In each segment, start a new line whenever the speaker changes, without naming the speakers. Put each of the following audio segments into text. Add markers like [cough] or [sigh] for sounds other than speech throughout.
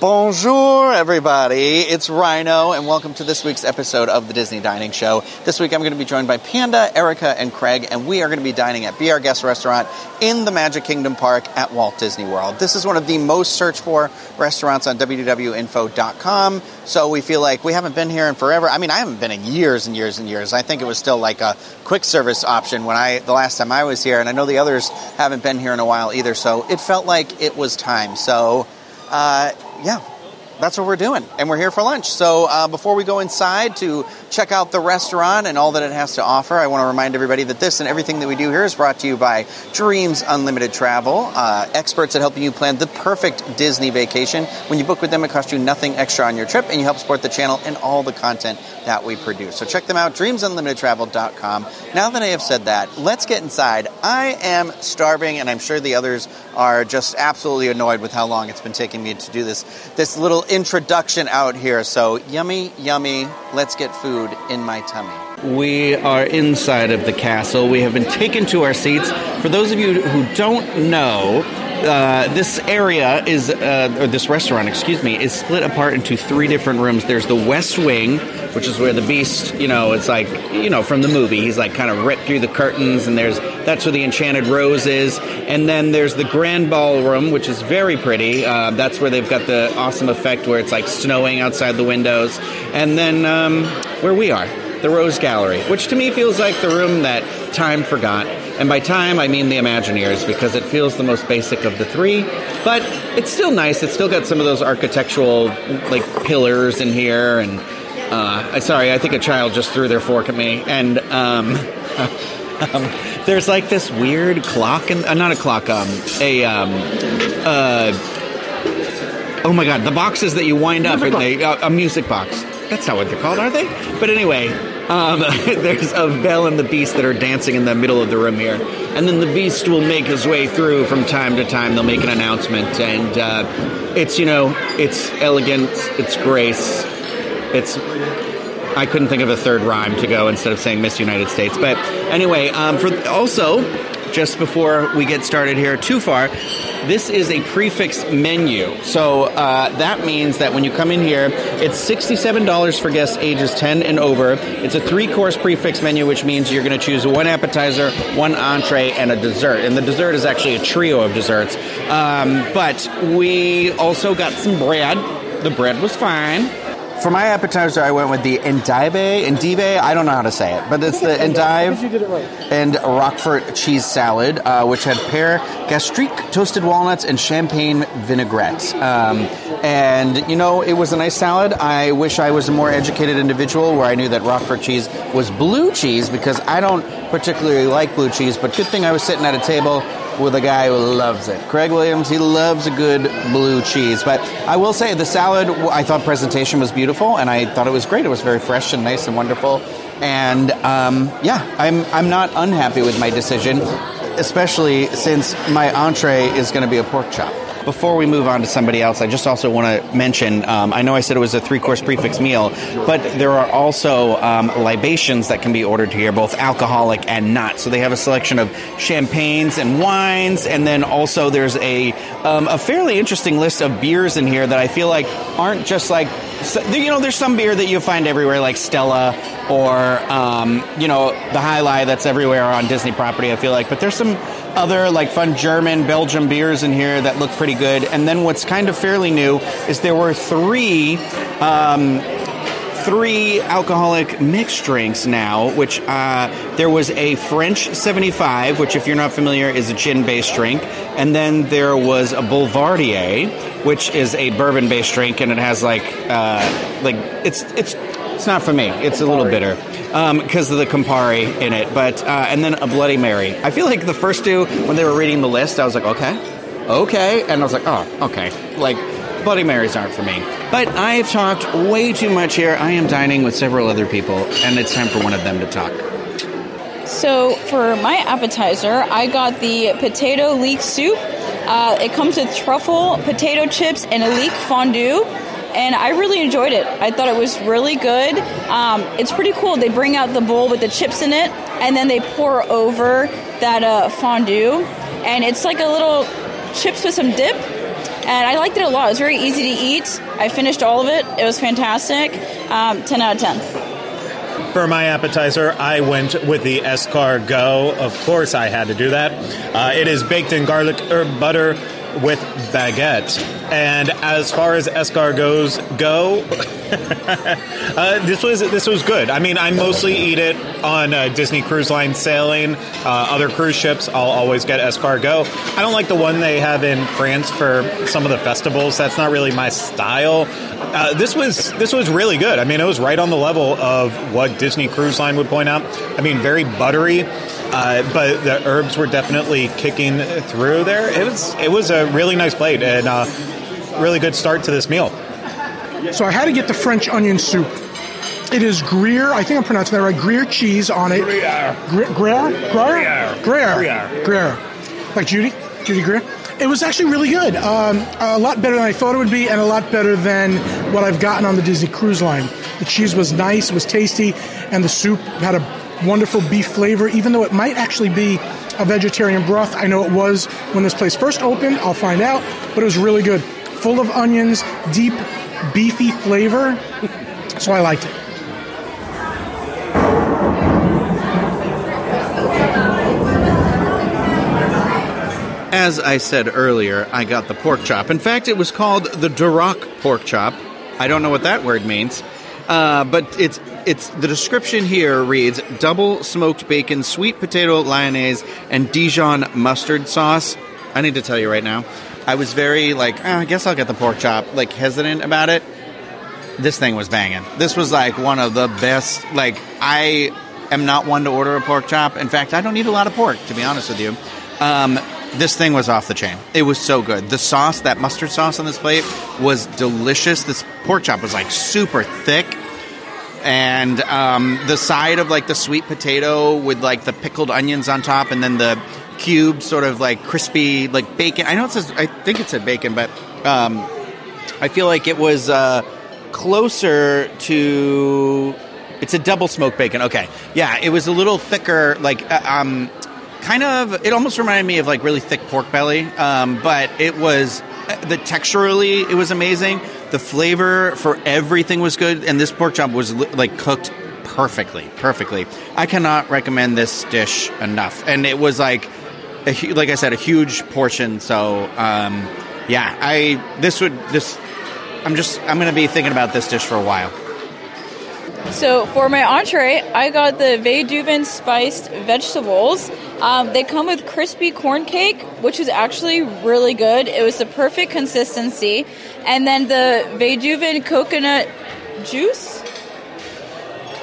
Bonjour, everybody. It's Ryno, and welcome to this week's episode of the Disney Dining Show. This week I'm going to be joined by Panda, Erica, and Craig, and we are going to be dining at Be Our Guest Restaurant in the Magic Kingdom Park at Walt Disney World. This is one of the most searched for restaurants on www.info.com, so we feel like we haven't been here in forever. I mean, I haven't been in years and years and years. I think it was still like a quick service option when I the last time I was here, and I know the others haven't been here in a while either, so it felt like it was time. So, uh, yeah, that's what we're doing, and we're here for lunch. So uh, before we go inside to check out the restaurant and all that it has to offer, I want to remind everybody that this and everything that we do here is brought to you by Dreams Unlimited Travel, uh, experts at helping you plan the perfect Disney vacation. When you book with them, it costs you nothing extra on your trip, and you help support the channel and all the content that we produce. So check them out, dreamsunlimitedtravel.com. Now that I have said that, let's get inside. I am starving, and I'm sure the others are just absolutely annoyed with how long it's been taking me to do this this little introduction out here. So yummy, yummy. Let's get food in my tummy.
We are inside of the castle. We have been taken to our seats. For those of you who don't know, uh, this area is, uh, or this restaurant, excuse me, is split apart into three different rooms. There's the West Wing, which is where the Beast, you know, it's like, you know, from the movie, he's like kind of ripped through the curtains, and there's that's where the Enchanted Rose is. And then there's the Grand Ballroom, which is very pretty. Uh, that's where they've got the awesome effect where it's like snowing outside the windows. And then um, where we are, the Rose Gallery, which to me feels like the room that time forgot. And by time, I mean the Imagineers because it feels the most basic of the three. But it's still nice. It's still got some of those architectural like pillars in here. And uh, sorry, I think a child just threw their fork at me. And um, [laughs] um, there's like this weird clock, and uh, not a clock, um, a um, uh, oh my god, the boxes that you wind up in the uh, a music box. That's not what they're called, are they? But anyway, um, [laughs] there's a Belle and the Beast that are dancing in the middle of the room here, and then the Beast will make his way through from time to time. They'll make an announcement, and uh, it's you know, it's elegance, it's grace, it's. I couldn't think of a third rhyme to go instead of saying Miss United States, but anyway, um, for also just before we get started here too far, this is a prix fixe menu. So uh, that means that when you come in here, it's $67 for guests ages 10 and over. It's a three course prix fixe menu, which means you're going to choose one appetizer, one entree, and a dessert. And the dessert is actually a trio of desserts. Um, but we also got some bread. The bread was fine. For my appetizer, I went with the endive, endive. I don't know how to say it, but it's the endive
it right.
and Roquefort cheese salad, uh, which had pear, gastrique, toasted walnuts, and champagne vinaigrette. Um, and you know, it was a nice salad. I wish I was a more educated individual where I knew that Roquefort cheese was blue cheese because I don't particularly like blue cheese. But good thing I was sitting at a table with a guy who loves it. Craig Williams, he loves a good blue cheese. But I will say, the salad, I thought presentation was beautiful, and I thought it was great. It was very fresh and nice and wonderful. And um, yeah, I'm I'm not unhappy with my decision, especially since my entree is going to be a pork chop. Before we move on to somebody else, I just also want to mention um, I know I said it was a three course prix fixe meal, but there are also um, libations that can be ordered here, both alcoholic and not. So they have a selection of champagnes and wines, and then also there's a, um, a fairly interesting list of beers in here that I feel like aren't just like you know, there's some beer that you find everywhere, like Stella or um, you know the High Life that's everywhere on Disney property. I feel like, but there's some other like fun German, Belgian beers in here that look pretty good. And then what's kind of fairly new is there were three. Um, Three alcoholic mixed drinks now, which uh, there was a French 75, which, if you're not familiar, is a gin based drink. And then there was a Boulevardier, which is a bourbon based drink, and it has like, uh, like it's, it's, it's not for me. It's a little bitter because of the Campari in it. But uh, and then a Bloody Mary. I feel like the first two, when they were reading the list, I was like, okay, okay, and I was like, oh, okay, like Bloody Marys aren't for me. But I've talked way too much here. I am dining with several other people, and it's time for one of them to talk.
So for my appetizer, I got the potato leek soup. Uh, it comes with truffle, potato chips, and a leek fondue. And I really enjoyed it. I thought it was really good. Um, it's pretty cool. They bring out the bowl with the chips in it, and then they pour over that uh, fondue, and it's like a little chips with some dip. and I liked it a lot. It was very easy to eat. I finished all of it. It was fantastic. Um, 10 out of 10.
For my appetizer, I went with the escargot. Of course, I had to do that. Uh, it is baked in garlic herb butter with baguette. And as far as escargots go, [laughs] uh, this was this was good. I mean, I mostly eat it on uh, Disney Cruise Line sailing. Uh, other cruise ships, I'll always get escargot. I don't like the one they have in France for some of the festivals. That's not really my style. Uh, this was this was really good. I mean, it was right on the level of what Disney Cruise Line would point out. I mean, very buttery. Uh, but the herbs were definitely kicking through there. It was it was a really nice plate and uh, really good start to this meal.
So I had to get the French onion soup. It is Greer, I think I'm pronouncing that right. Greer cheese on it.
Greer.
Greer? Greer? Greer.
Gruyere.
Gruyere. Like Judy. Judy Greer. It was actually really good. Um, a lot better than I thought it would be, and a lot better than what I've gotten on the Disney Cruise Line. The cheese was nice, it was tasty, and the soup had a wonderful beef flavor, even though it might actually be a vegetarian broth. I know it was when this place first opened. I'll find out, but it was really good. Full of onions, deep, beefy flavor. So I liked it.
As I said earlier, I got the pork chop. In fact, it was called the Duroc pork chop. I don't know what that word means, uh, but it's it's the description here reads double smoked bacon, sweet potato lyonnaise, and Dijon mustard sauce. I need to tell you right now, I was very like, oh, I guess I'll get the pork chop, like hesitant about it. This thing was banging. This was like one of the best. Like I am not one to order a pork chop. In fact, I don't eat a lot of pork, to be honest with you. Um, this thing was off the chain. It was so good. The sauce, that mustard sauce on this plate, was delicious. This pork chop was like super thick and um, the side of like the sweet potato with like the pickled onions on top, and then the cube sort of like crispy like bacon. I know it says I think it said bacon, but um, I feel like it was uh, closer to. It's a double smoked bacon. Okay, yeah, it was a little thicker, like uh, um, kind of. It almost reminded me of like really thick pork belly, um, but it was the texturally it was amazing. The flavor for everything was good, and this pork chop was like cooked perfectly, perfectly. I cannot recommend this dish enough, and it was like, a, like I said, a huge portion. So, um, yeah, I this would this. I'm just I'm to be thinking about this dish for a while.
So for my entree, I got the Vadouvan spiced vegetables. Um, they come with crispy corn cake, which is actually really good. It was the perfect consistency, and then the Vadouvan coconut juice.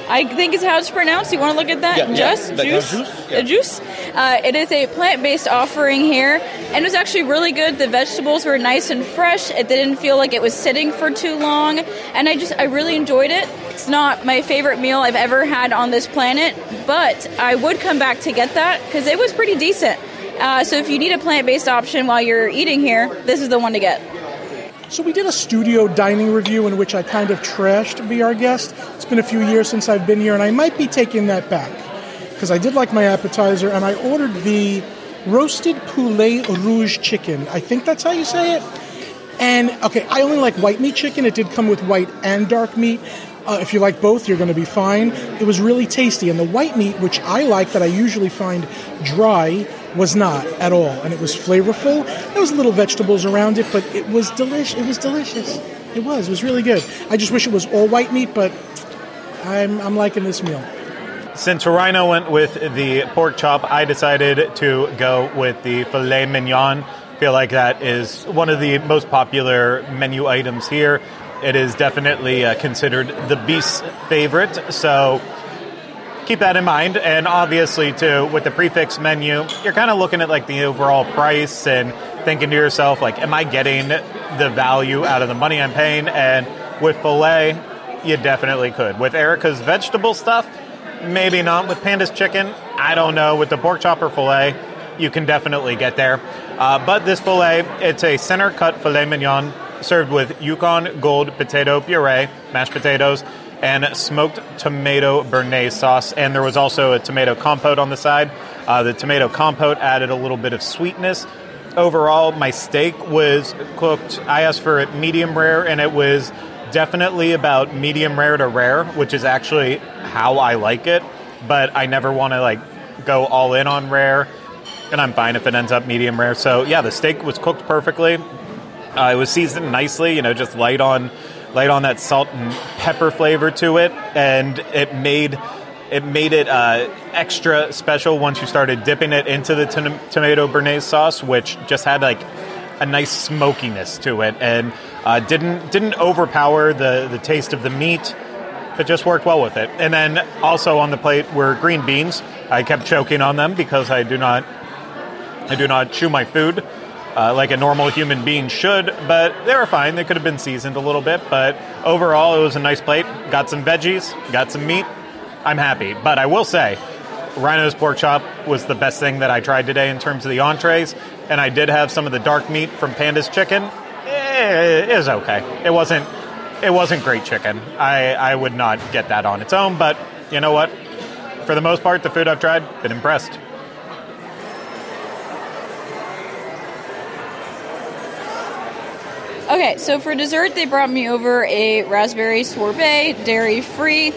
I think is how it's pronounced. You want to look at that?
Yeah,
Just
yeah,
juice.
juice?
A juice. Uh, it is a plant-based offering here, and it was actually really good. The vegetables were nice and fresh. It didn't feel like it was sitting for too long, and I just I really enjoyed it. It's not my favorite meal I've ever had on this planet, but I would come back to get that because it was pretty decent. Uh, so if you need a plant-based option while you're eating here, this is the one to get.
So we did a studio dining review in which I kind of trashed Be Our Guest. It's been a few years since I've been here, and I might be taking that back because I did like my appetizer, and I ordered the roasted poulet rouge chicken. I think that's how you say it. And okay, I only like white meat chicken. It did come with white and dark meat. Uh, if you like both, you're going to be fine. It was really tasty, and the white meat, which I like, that I usually find dry, was not at all, and it was flavorful. There was little vegetables around it, but it was delish. It was delicious. It was. It was really good. I just wish it was all white meat, but I'm I'm liking this meal.
Since Ryno went with the pork chop, I decided to go with the filet mignon. Feel like that is one of the most popular menu items here. It is definitely uh, considered the beast's favorite, so keep that in mind. And obviously, too, with the prix fixe menu, you're kind of looking at like the overall price and thinking to yourself, like, am I getting the value out of the money I'm paying? And with filet, you definitely could. With Erica's vegetable stuff, maybe not. With Panda's chicken, I don't know. With the pork chop or filet, you can definitely get there. Uh, but this filet, it's a center cut filet mignon served with Yukon Gold potato puree, mashed potatoes, and smoked tomato béarnaise sauce. And there was also a tomato compote on the side. Uh, the tomato compote added a little bit of sweetness overall, my steak was cooked. I asked for it medium rare, and it was definitely about medium rare to rare, which is actually how I like it. But I never want to like go all in on rare, and I'm fine if it ends up medium rare. So yeah, the steak was cooked perfectly. Uh, it was seasoned nicely, you know, just light on light on that salt and pepper flavor to it, and it made it made it uh, extra special once you started dipping it into the tom- tomato béarnaise sauce, which just had like a nice smokiness to it, and uh, didn't didn't overpower the the taste of the meat. It just worked well with it. And then also on the plate were green beans. I kept choking on them because I do not I do not chew my food uh, like a normal human being should, but they were fine. They could have been seasoned a little bit, but overall, it was a nice plate. Got some veggies, got some meat. I'm happy. But I will say, Ryno's pork chop was the best thing that I tried today in terms of the entrees, and I did have some of the dark meat from Panda's Chicken. It was okay. It wasn't. It wasn't great chicken. I, I would not get that on its own, but you know what? For the most part, the food I've tried, been impressed.
Okay, so for dessert, they brought me over a raspberry sorbet, dairy free.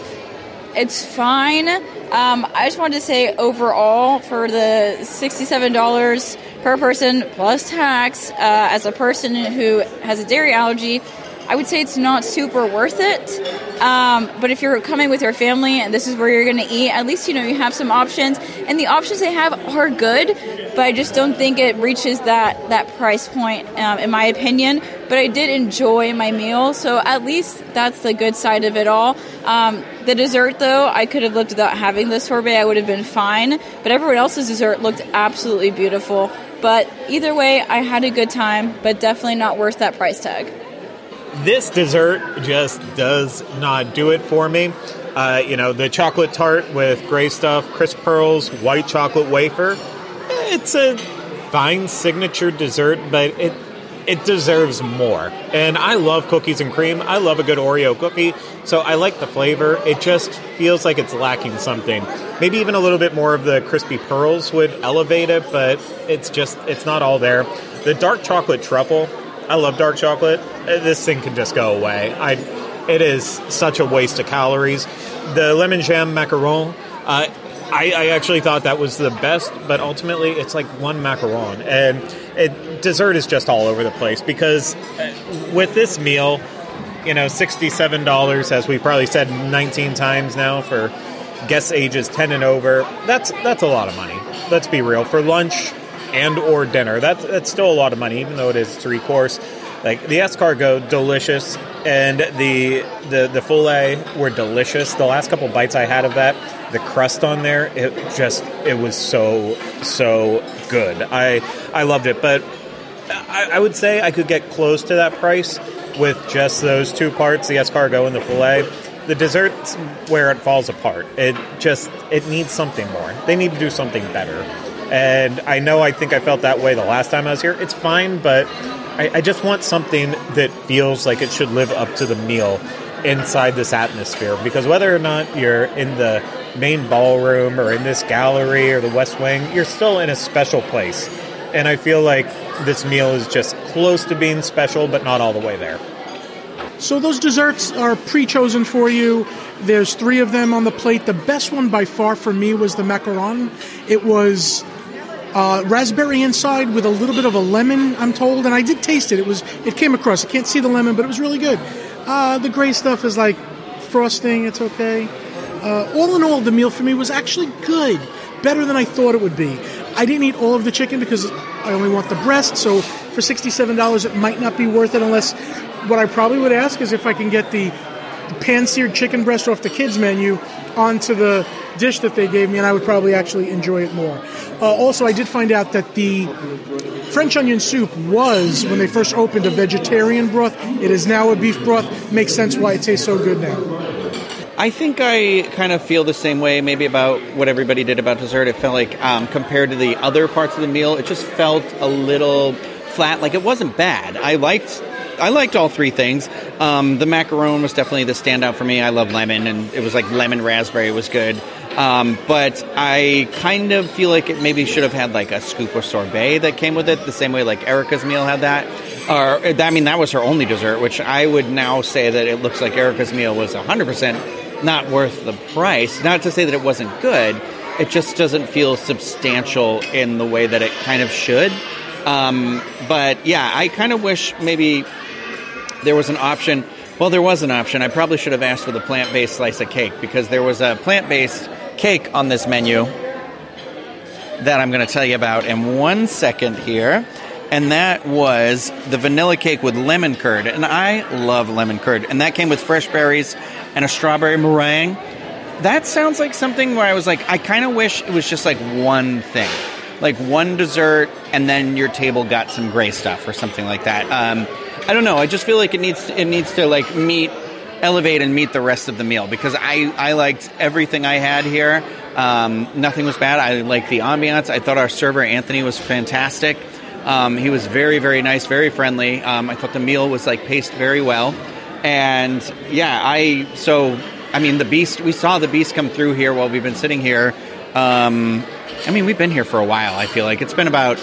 It's fine. Um, I just wanted to say overall, for the $67 per person plus tax, uh, as a person who has a dairy allergy, I would say it's not super worth it. Um, but if you're coming with your family and this is where you're going to eat, at least you know you have some options. And the options they have are good, but I just don't think it reaches that that price point, um, in my opinion. But I did enjoy my meal, so at least that's the good side of it all. The dessert, though, I could have lived without having the sorbet. I would have been fine. But everyone else's dessert looked absolutely beautiful. But either way, I had a good time, but definitely not worth that price tag.
this dessert just does not do it for me. Uh, you know, the chocolate tart with gray stuff, crisp pearls, white chocolate wafer. It's a fine signature dessert, but it it deserves more. And I love cookies and cream. I love a good Oreo cookie, so I like the flavor. It just feels like it's lacking something. Maybe even a little bit more of the crispy pearls would elevate it, but it's just it's not all there. The dark chocolate truffle I love dark chocolate. Uh, This thing can just go away. I, it is such a waste of calories. The lemon jam macaron, uh, I, I actually thought that was the best, but ultimately it's like one macaron, and it, dessert is just all over the place because uh, with this meal, you know, sixty-seven dollars, as we probably said nineteen times now for guests ages ten and over. That's that's a lot of money. Let's be real. For lunch and or dinner, that's that's still a lot of money, even though it is three course. Like the escargot, delicious, and the the the filet were delicious. The last couple bites I had of that, the crust on there, it just it was so so good. I I loved it, but I, I would say I could get close to that price with just those two parts, the escargot and the filet. The dessert's where it falls apart. It just it needs something more. They need to do something better. And I know I think I felt that way the last time I was here. It's fine, but I, I just want something that feels like it should live up to the meal inside this atmosphere. Because whether or not you're in the main ballroom or in this gallery or the West Wing, you're still in a special place. And I feel like this meal is just close to being special, but not all the way there.
So those desserts are pre-chosen for you. There's three of them on the plate. The best one by far for me was the macaron. It was uh, raspberry inside with a little bit of a lemon, I'm told, and I did taste it. It was it came across. I can't see the lemon, but it was really good. Uh, the gray stuff is like frosting. It's okay. Uh, all in all, the meal for me was actually good, better than I thought it would be. I didn't eat all of the chicken because I only want the breast. So for sixty-seven dollars, it might not be worth it unless. What I probably would ask is if I can get the, the pan-seared chicken breast off the kids menu onto the dish that they gave me, and I would probably actually enjoy it more. Uh, also, I did find out that the French onion soup was, when they first opened, a vegetarian broth. It is now a beef broth. Makes sense why it tastes so good now.
I think I kind of feel the same way, maybe about what everybody did about dessert. It felt like, um, compared to the other parts of the meal, it just felt a little flat. Like it wasn't bad. I liked, I liked all three things. Um, the macaron was definitely the standout for me. I love lemon, and it was like lemon raspberry was good. Um, but I kind of feel like it maybe should have had like a scoop or sorbet that came with it, the same way like Erica's meal had that. Or I mean, that was her only dessert, which I would now say that it looks like Erica's meal was 100% not worth the price. Not to say that it wasn't good, it just doesn't feel substantial in the way that it kind of should. Um, but yeah, I kind of wish maybe there was an option. Well, there was an option. I probably should have asked for the plant based slice of cake because there was a plant based cake on this menu that I'm going to tell you about in one second here. And that was the vanilla cake with lemon curd. And I love lemon curd. And that came with fresh berries and a strawberry meringue. That sounds like something where I was like, I kind of wish it was just like one thing. Like one dessert, and then your table got some gray stuff or something like that. Um, I don't know. I just feel like it needs it needs to like meet elevate and meet the rest of the meal because I, I liked everything I had here. Um, nothing was bad. I liked the ambiance. I thought our server Anthony was fantastic. Um, he was very very nice, very friendly. Um, I thought the meal was like paced very well, and yeah, I so I mean the beast. We saw the beast come through here while we've been sitting here. Um, I mean we've been here for a while. I feel like it's been about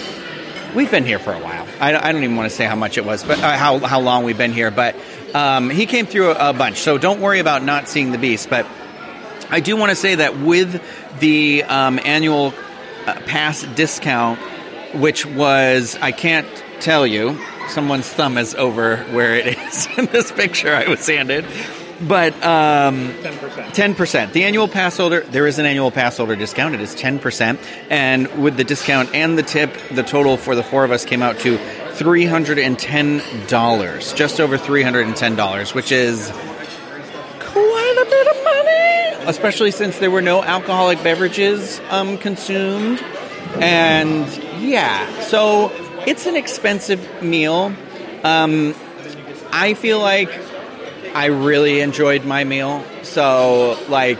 we've been here for a while. I, I don't even want to say how much it was, but uh, how how long we've been here, but. Um, he came through a, a, bunch, so don't worry about not seeing the beast. But I do want to say that with the um, annual uh, pass discount, which was, I can't tell you, someone's thumb is over where it is [laughs] in this picture I was handed. But um, 10%. 10%. The annual pass holder, there is an annual pass holder discount. It is 10%. And with the discount and the tip, the total for the four of us came out to $310, just over $310, which is quite a bit of money, especially since there were no alcoholic beverages um, consumed. And yeah, so it's an expensive meal. Um, I feel like I really enjoyed my meal. So, like,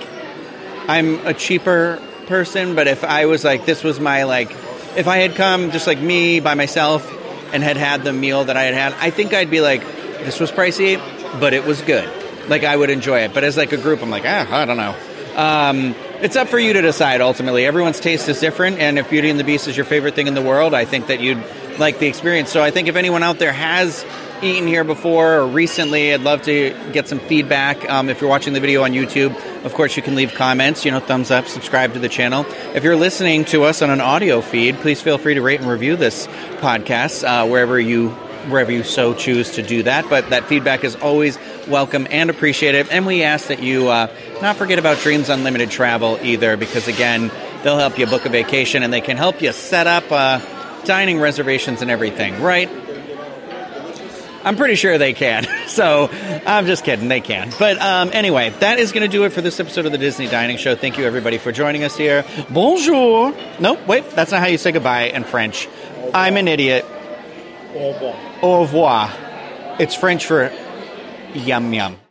I'm a cheaper person, but if I was like, this was my, like, if I had come just like me by myself and had had the meal that I had had, I think I'd be like, this was pricey, but it was good. Like I would enjoy it. But as like a group, I'm like, ah, I don't know. Um, it's up for you to decide. Ultimately, everyone's taste is different, and if Beauty and the Beast is your favorite thing in the world, I think that you'd like the experience. So I think if anyone out there has eaten here before or recently, I'd love to get some feedback. Um, if you're watching the video on YouTube, of course, you can leave comments, you know, thumbs up, subscribe to the channel. If you're listening to us on an audio feed, please feel free to rate and review this podcast uh, wherever you wherever you so choose to do that. But that feedback is always welcome and appreciated. And we ask that you uh, not forget about Dreams Unlimited Travel either, because again, they'll help you book a vacation and they can help you set up uh, dining reservations and everything, right? I'm pretty sure they can. [laughs] So I'm just kidding. They can. But um, anyway, that is going to do it for this episode of the Disney Dining Show. Thank you, everybody, for joining us here. Bonjour. No, wait, that's not how you say goodbye in French. I'm an idiot.
Au revoir.
Au revoir. It's French for yum yum.